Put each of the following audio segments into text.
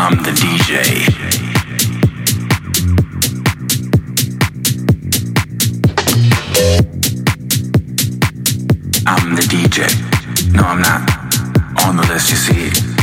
I'm the DJ. I'm the DJ. No, I'm not on the list, you see.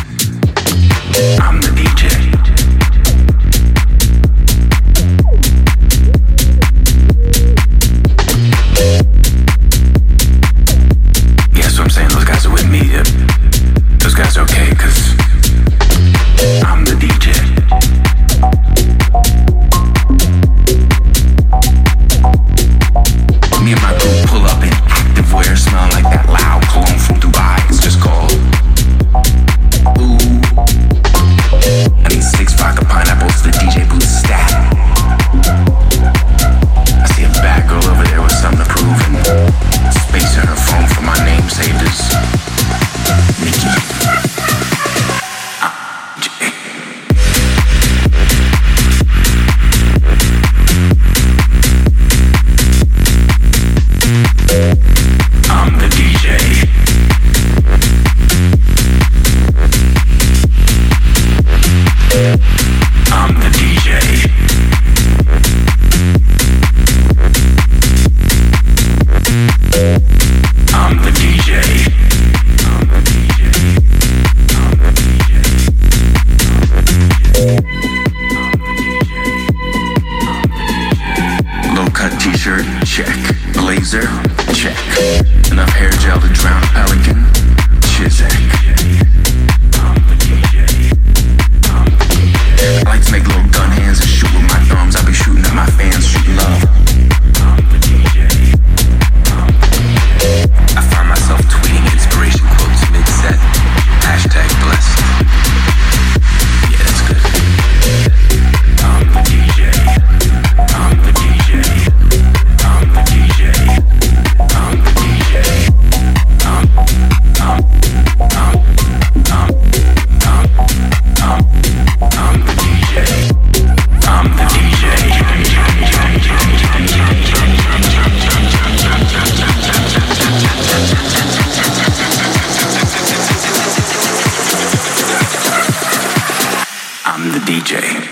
DJ.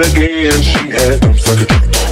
again. She had dumps like a truck.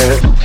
Yeah.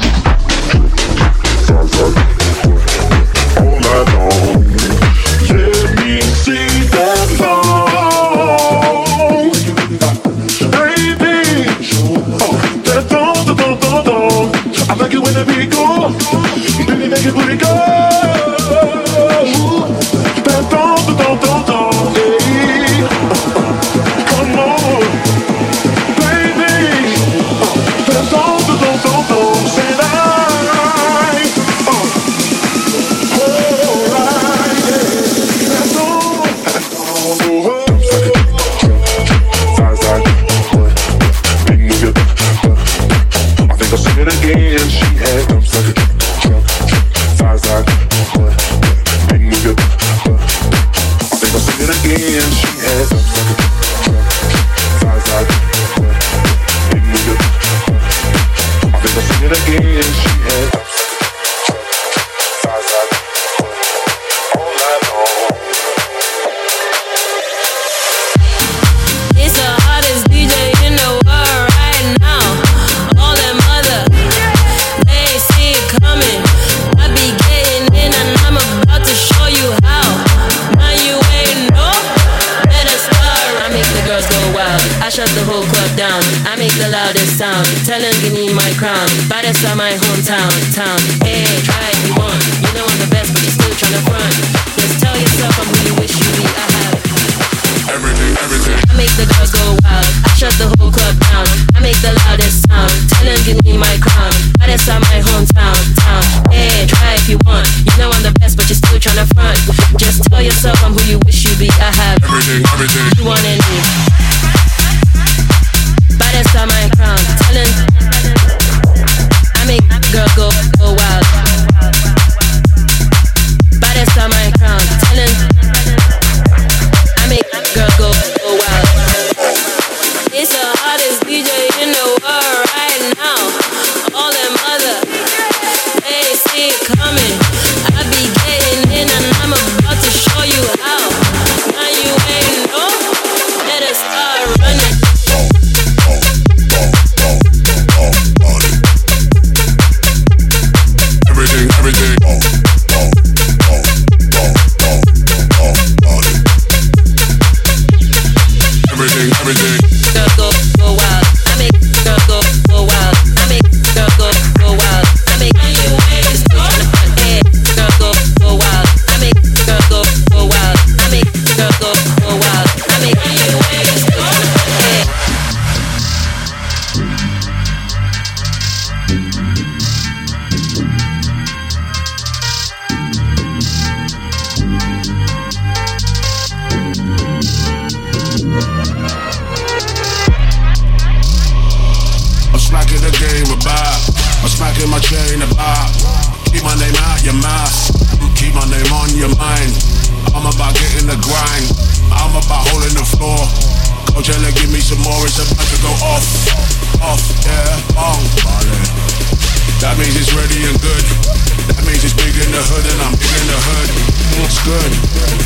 looks good.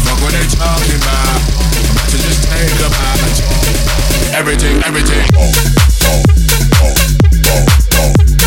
Fuck what they talking about. I'm about to just take a bite. Everything, everything. Oh, oh, oh, oh, oh.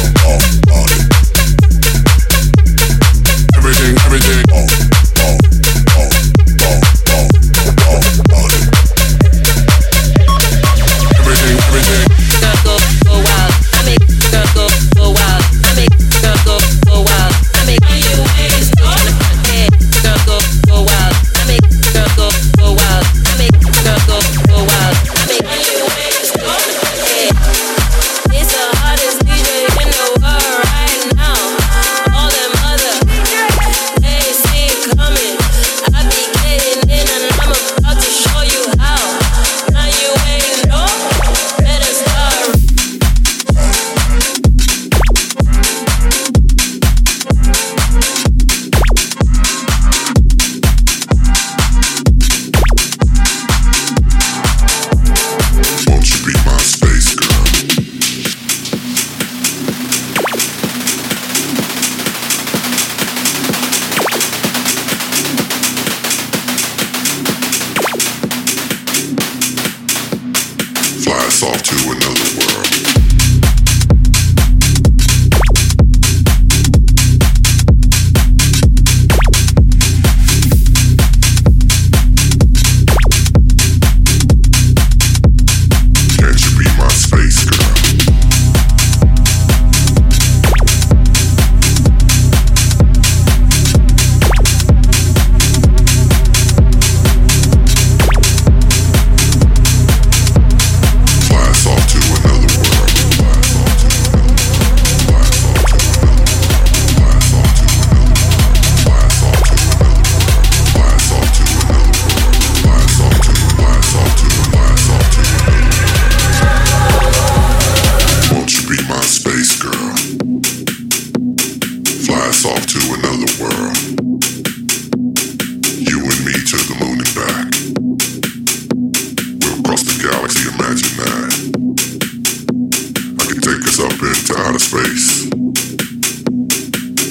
to outer space,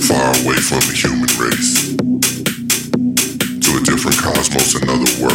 far away from the human race, to a different cosmos, another world.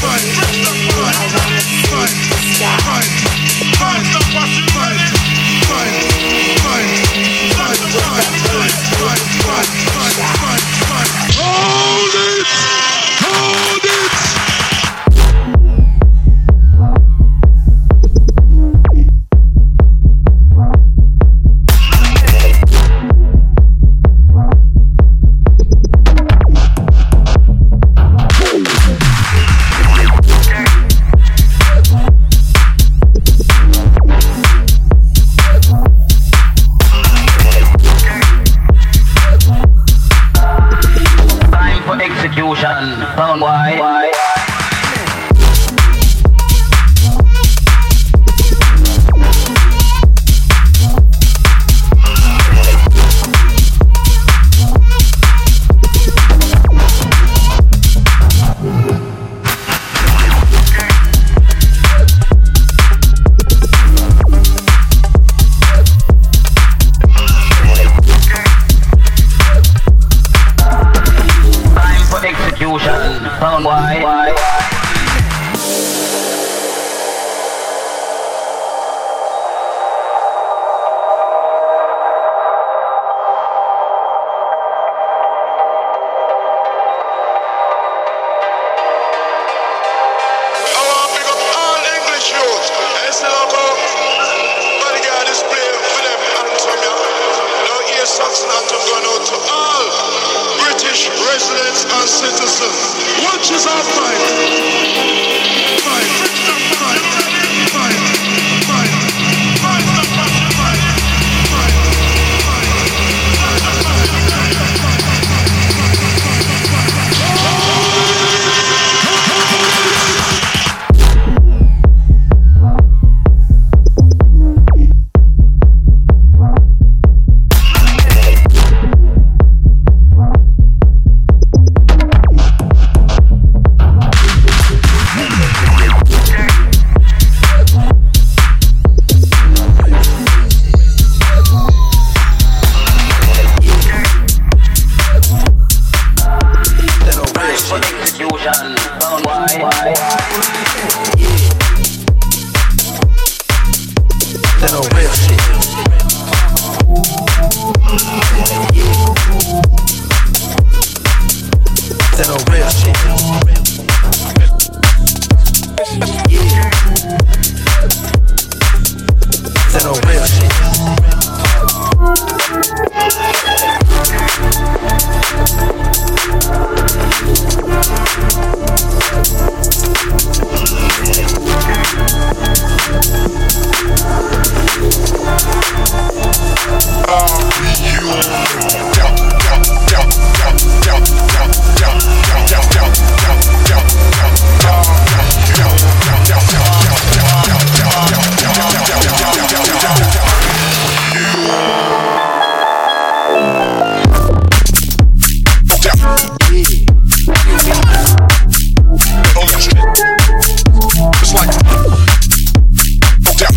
Run, run, run, run.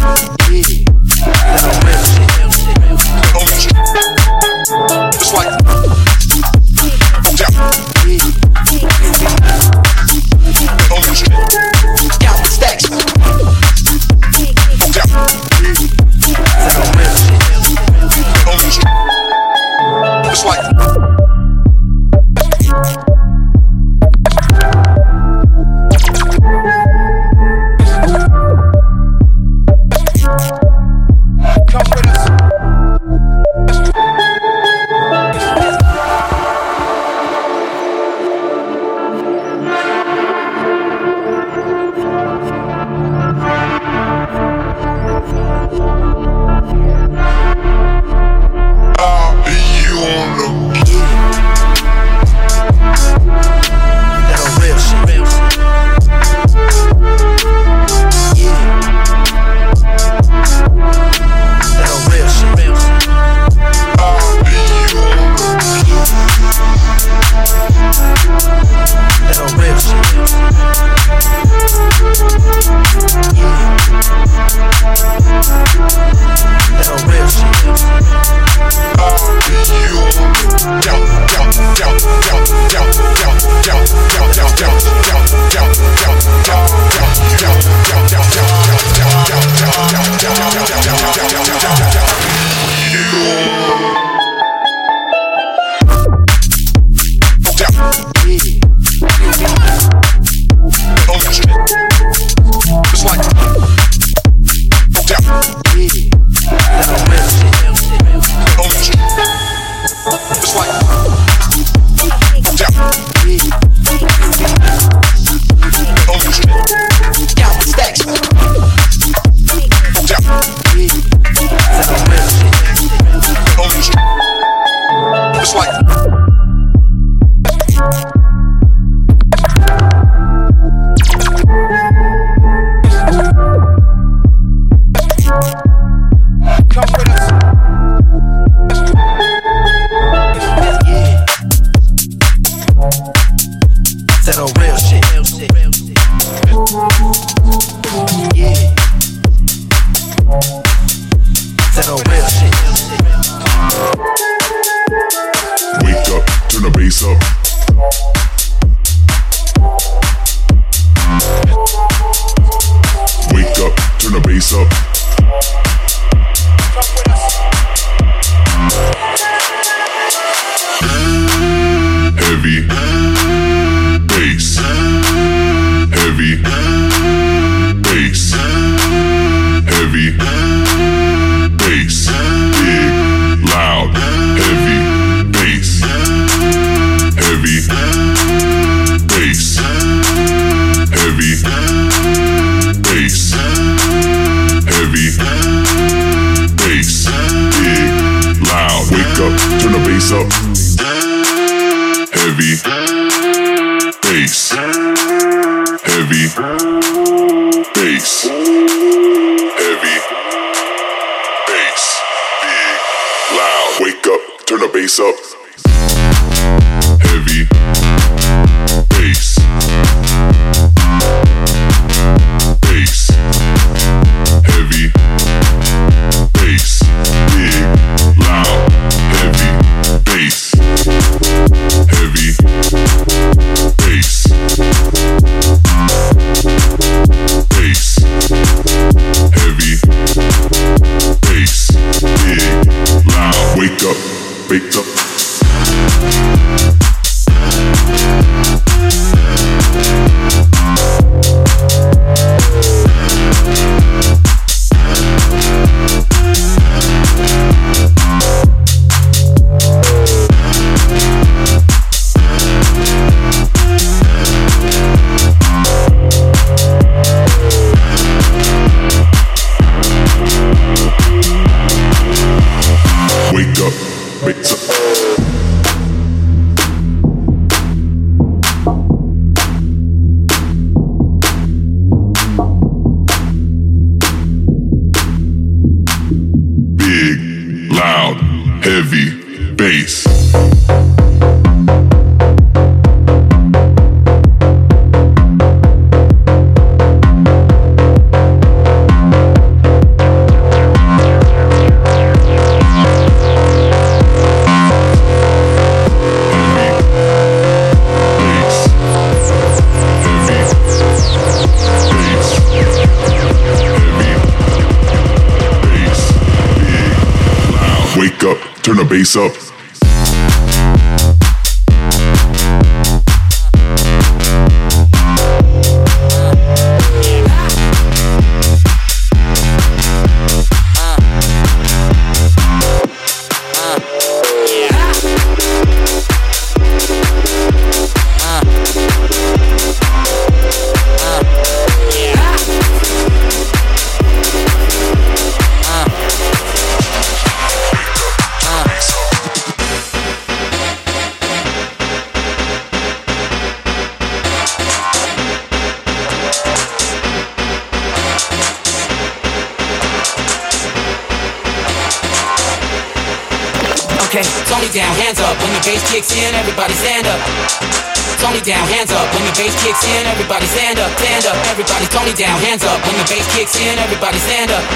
Yeah. that old real shit. Yeah. That old real shit. Wake up, turn the bass up. Wake up, turn the bass up. Up. Heavy bass. Heavy bass. Heavy bass. Big, loud. Wake up, turn the bass up. Heavy bass. Bass up. Okay, Tony down, hands up. When the bass kicks in, everybody stand up. Tony down, hands up. When the bass kicks in, everybody stand up, stand up. Everybody, Tony down, hands up. When the bass kicks in, everybody stand up.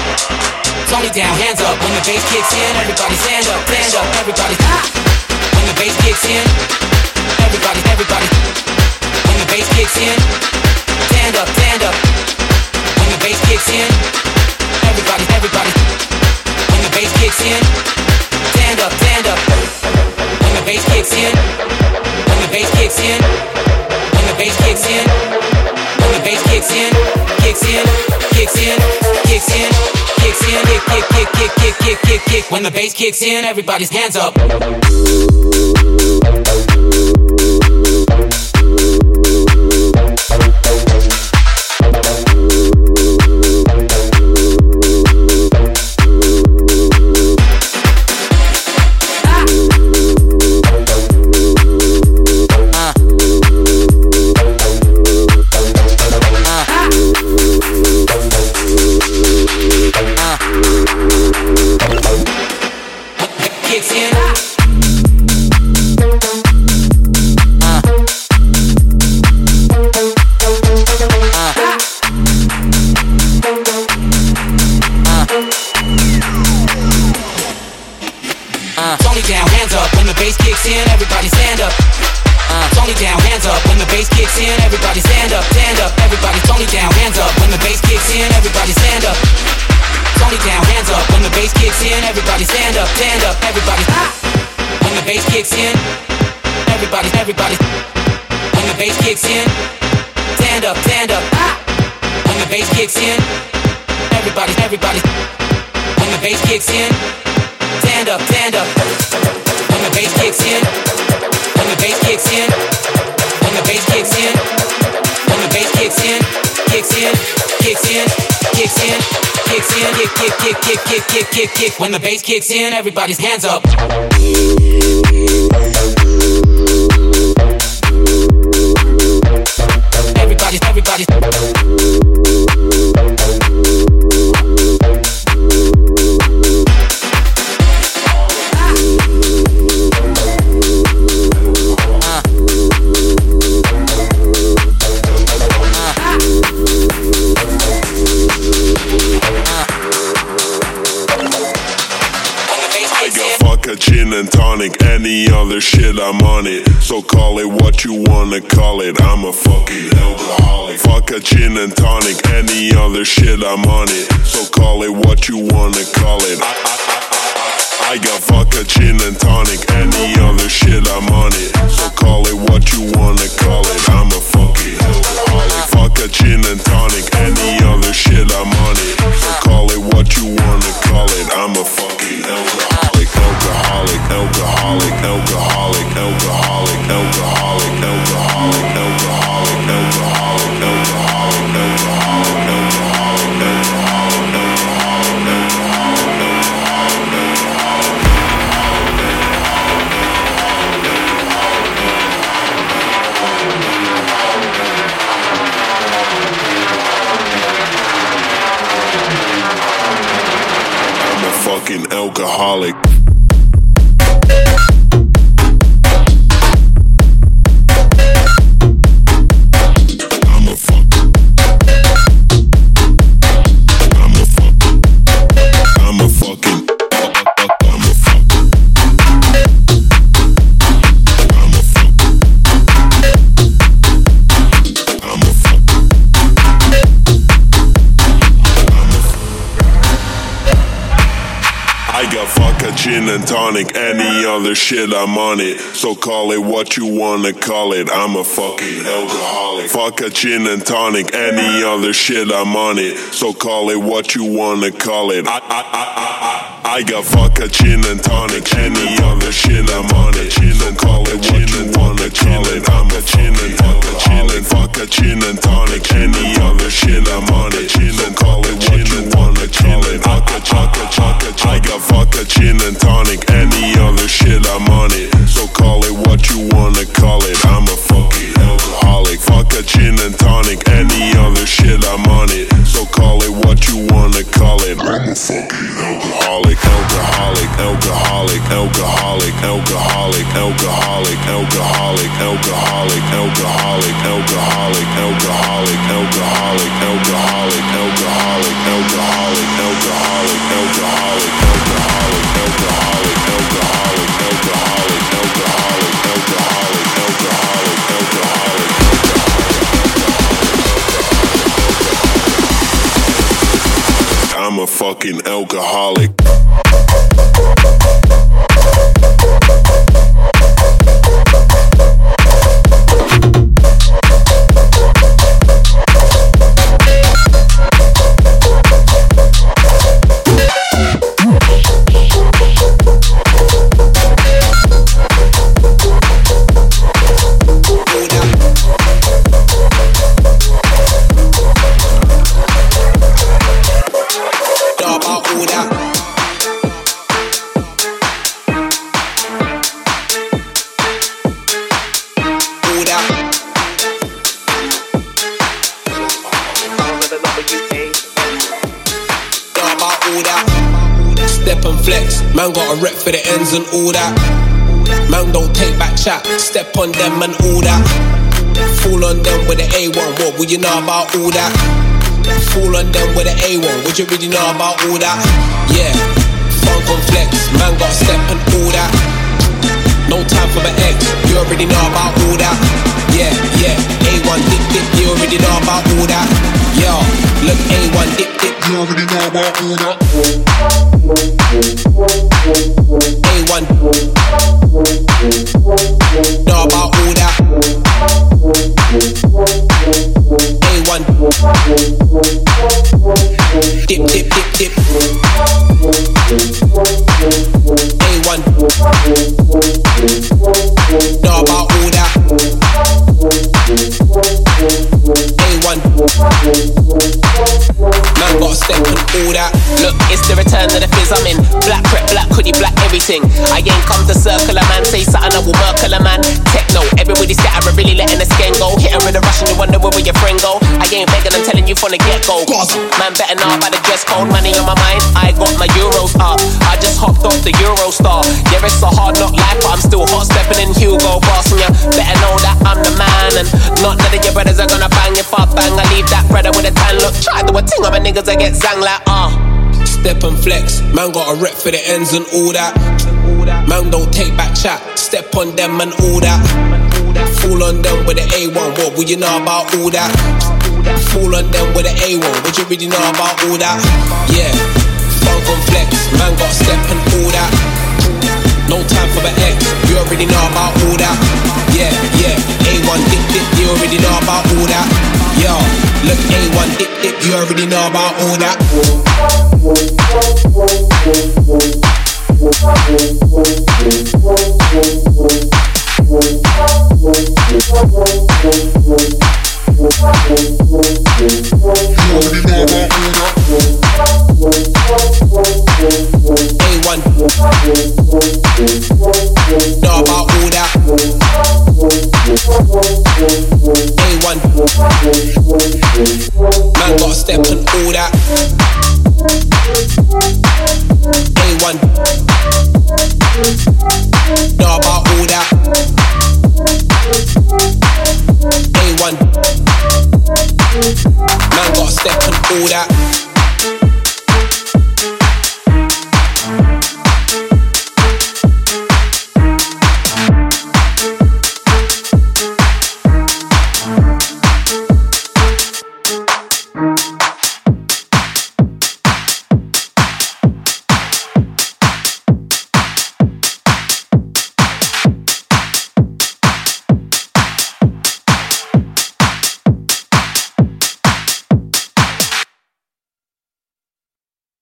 Down, hands up. When the bass kicks in, everybody stand up, stand up. Everybody! When the bass kicks in, everybody, everybody. When the bass kicks in, stand up, stand up. When the bass kicks in, everybody, everybody. When the bass kicks in, stand up, stand up. When the bass kicks in, when the bass kicks in, when the bass kicks in, when the bass kicks in, kicks in, kicks in, kicks in, kicks in, kick, kick, kick, kick, kick, kick, kick, kick. When the bass kicks in, everybody's hands up. Everybody. When the bass kicks in, stand up, stand up. Ah! When the bass kicks in, everybody, everybody. When the bass kicks in, stand up, stand up. When the bass kicks in, when the bass kicks in, when the bass kicks in, when the bass kicks in, kicks in, kicks in, kicks in, kicks in, kick, kick, kick, kick, kick, kick, kick, kick. When the bass kicks in, everybody's hands up. Shit, I'm on it. So call it what you wanna call it. I'm a fucking alcoholic. Fuck a gin and tonic, any other shit, I'm on it. So call it what you wanna call it. I, I, I, I, got vodka, gin and tonic, any other shit, I'm on it. So call it what you wanna call it. I'm a fucking alcoholic. Vodka, gin and tonic, any other shit, I'm on it. So call it what you wanna call it. I'm a fucking alcoholic, alcoholic, alcoholic, alcoholic, fucking alcoholic. Gin and tonic, any other shit, I'm on it. So call it what you wanna call it. I'm a fucking alcoholic. Vodka, gin and tonic, any other shit, I'm on it. So call it what you wanna call it. I, I, I, I, I, I got vodka, gin and tonic, any other shit, I'm on it. So call it what you wanna call it. I'm a gin and gin and vodka, gin and tonic, any other shit, I'm on it. So call it what you wanna for the ends and all that. Man don't take back chat, step on them and all that. Fall on them with the A1, what would you know about all that? Fall on them with the A1, would you really know about all that? Yeah, funk on flex, man got step and all that. No time for my ex, you already know about all that. Yeah, yeah, A1 dip dip, you already know about all that. Yo, look, A1 dip dip, you already know about all that. A1 know about all that. A1 dip dip dip dip. A1 know about all that. I ain't begging, I'm telling you from the get go. Man, better know about the dress code, money on my mind. I got my euros up. I just hopped off the Eurostar. Yeah, it's a hard knock life, but I'm still hot stepping in Hugo Boss. And you better know that I'm the man. And not none of your brothers are gonna bang if I bang. I leave that brother with a tan look. Try to a ting on my niggas, I get zang like, ah. Uh. Step and flex, man got a rep for the ends and all that. Man don't take back chat, step on them and all that. Fool on them with the A1, what would you know about all that? Fool on them with the A1, what you really know about all that? Yeah, funk and flex, man got step and all that. No time for the X, you already know about all that. Yeah, yeah, A1 dip dip, you already know about all that. Yo, look A1 dip dip, you already know about all that. A1